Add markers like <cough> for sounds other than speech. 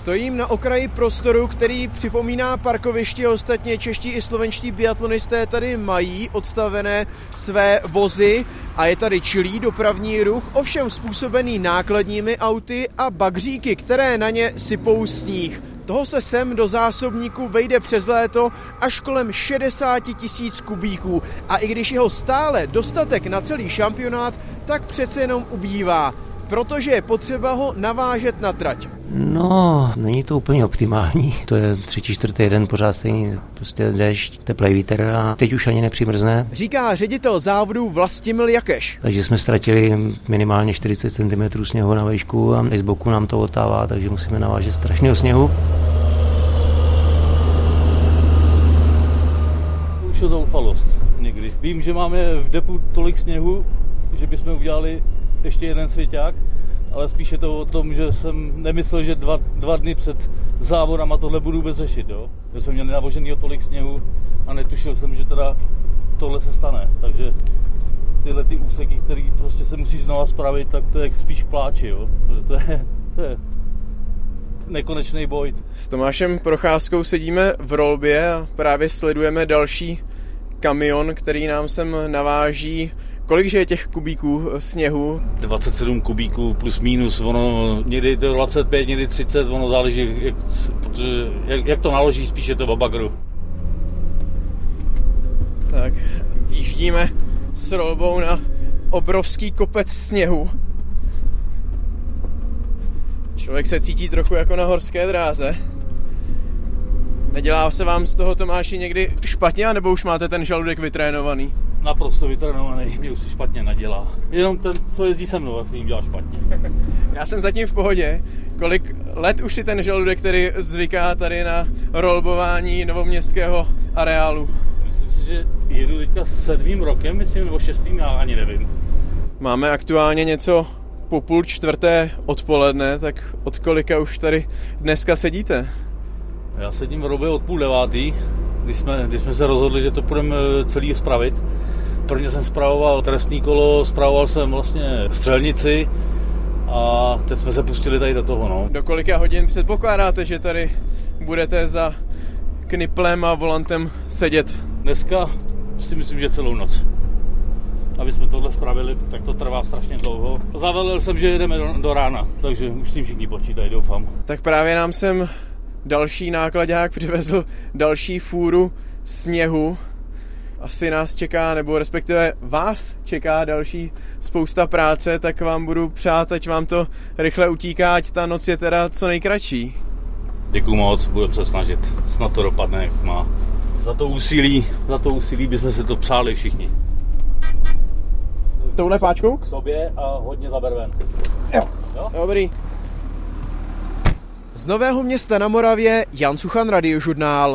Stojím na okraji prostoru, který připomíná parkoviště. Ostatně čeští i slovenští biatlonisté tady mají odstavené své vozy a je tady čilý dopravní ruch, ovšem způsobený nákladními auty a bagříky, které na ně sypou sníh. Toho se sem do zásobníku vejde přes léto až kolem 60 tisíc kubíků a i když jeho stále dostatek na celý šampionát, tak přece jenom ubývá protože je potřeba ho navážet na trať. No, není to úplně optimální. To je třetí, čtvrtý den pořád stejný, prostě déšť, teplý vítr a teď už ani nepřimrzne. Říká ředitel závodu Vlastimil Jakeš. Takže jsme ztratili minimálně 40 cm sněhu na vejšku a i z boku nám to otává, takže musíme navážet strašného sněhu. Už je zoufalost někdy. Vím, že máme v depu tolik sněhu, že bychom udělali ještě jeden svěťák, ale spíše to o tom, že jsem nemyslel, že dva, dva dny před závodama tohle budu vůbec řešit. Jo? Že jsme měli navožený o tolik sněhu a netušil jsem, že teda tohle se stane. Takže tyhle ty úseky, které prostě se musí znova spravit, tak to je spíš pláči, jo? Protože to je, <laughs> to je nekonečný boj. S Tomášem Procházkou sedíme v rolbě a právě sledujeme další kamion, který nám sem naváží Kolik je těch kubíků sněhu? 27 kubíků plus minus, ono někdy to 25, někdy 30, ono záleží, jak, protože, jak, jak to naloží, spíš je to v bagru. Tak, výjíždíme s rolbou na obrovský kopec sněhu. Člověk se cítí trochu jako na horské dráze. Nedělá se vám z toho Tomáši někdy špatně, nebo už máte ten žaludek vytrénovaný? Naprosto vytrénovaný, <laughs> mě už si špatně nedělá. Jenom ten, co jezdí se mnou, asi jim dělá špatně. <laughs> Já jsem zatím v pohodě. Kolik let už si ten žaludek, který zvyká tady na rolbování novoměstského areálu? Myslím si, že jedu teďka sedmým rokem, myslím, nebo šestým, já ani nevím. Máme aktuálně něco po půl čtvrté odpoledne, tak od kolika už tady dneska sedíte? Já sedím v robě od půl devátý, když jsme, když jsme se rozhodli, že to budeme celý spravit. Prvně jsem spravoval trestní kolo, spravoval jsem vlastně střelnici a teď jsme se pustili tady do toho. No. Do kolika hodin předpokládáte, že tady budete za kniplem a volantem sedět? Dneska si myslím, že celou noc. Aby jsme tohle spravili, tak to trvá strašně dlouho. Zavelil jsem, že jedeme do, do rána, takže už s tím všichni počítají, doufám. Tak právě nám sem další nákladák přivezl další fůru sněhu. Asi nás čeká, nebo respektive vás čeká další spousta práce, tak vám budu přát, ať vám to rychle utíká, ať ta noc je teda co nejkratší. Děkuju moc, budeme se snažit. Snad to dopadne, jak má. Za to úsilí, za to úsilí bychom si to přáli všichni. Touhle páčkou? K sobě a hodně za berven. Jo. jo. Dobrý. Z Nového města na Moravě Jan Suchan, Radiožurnál.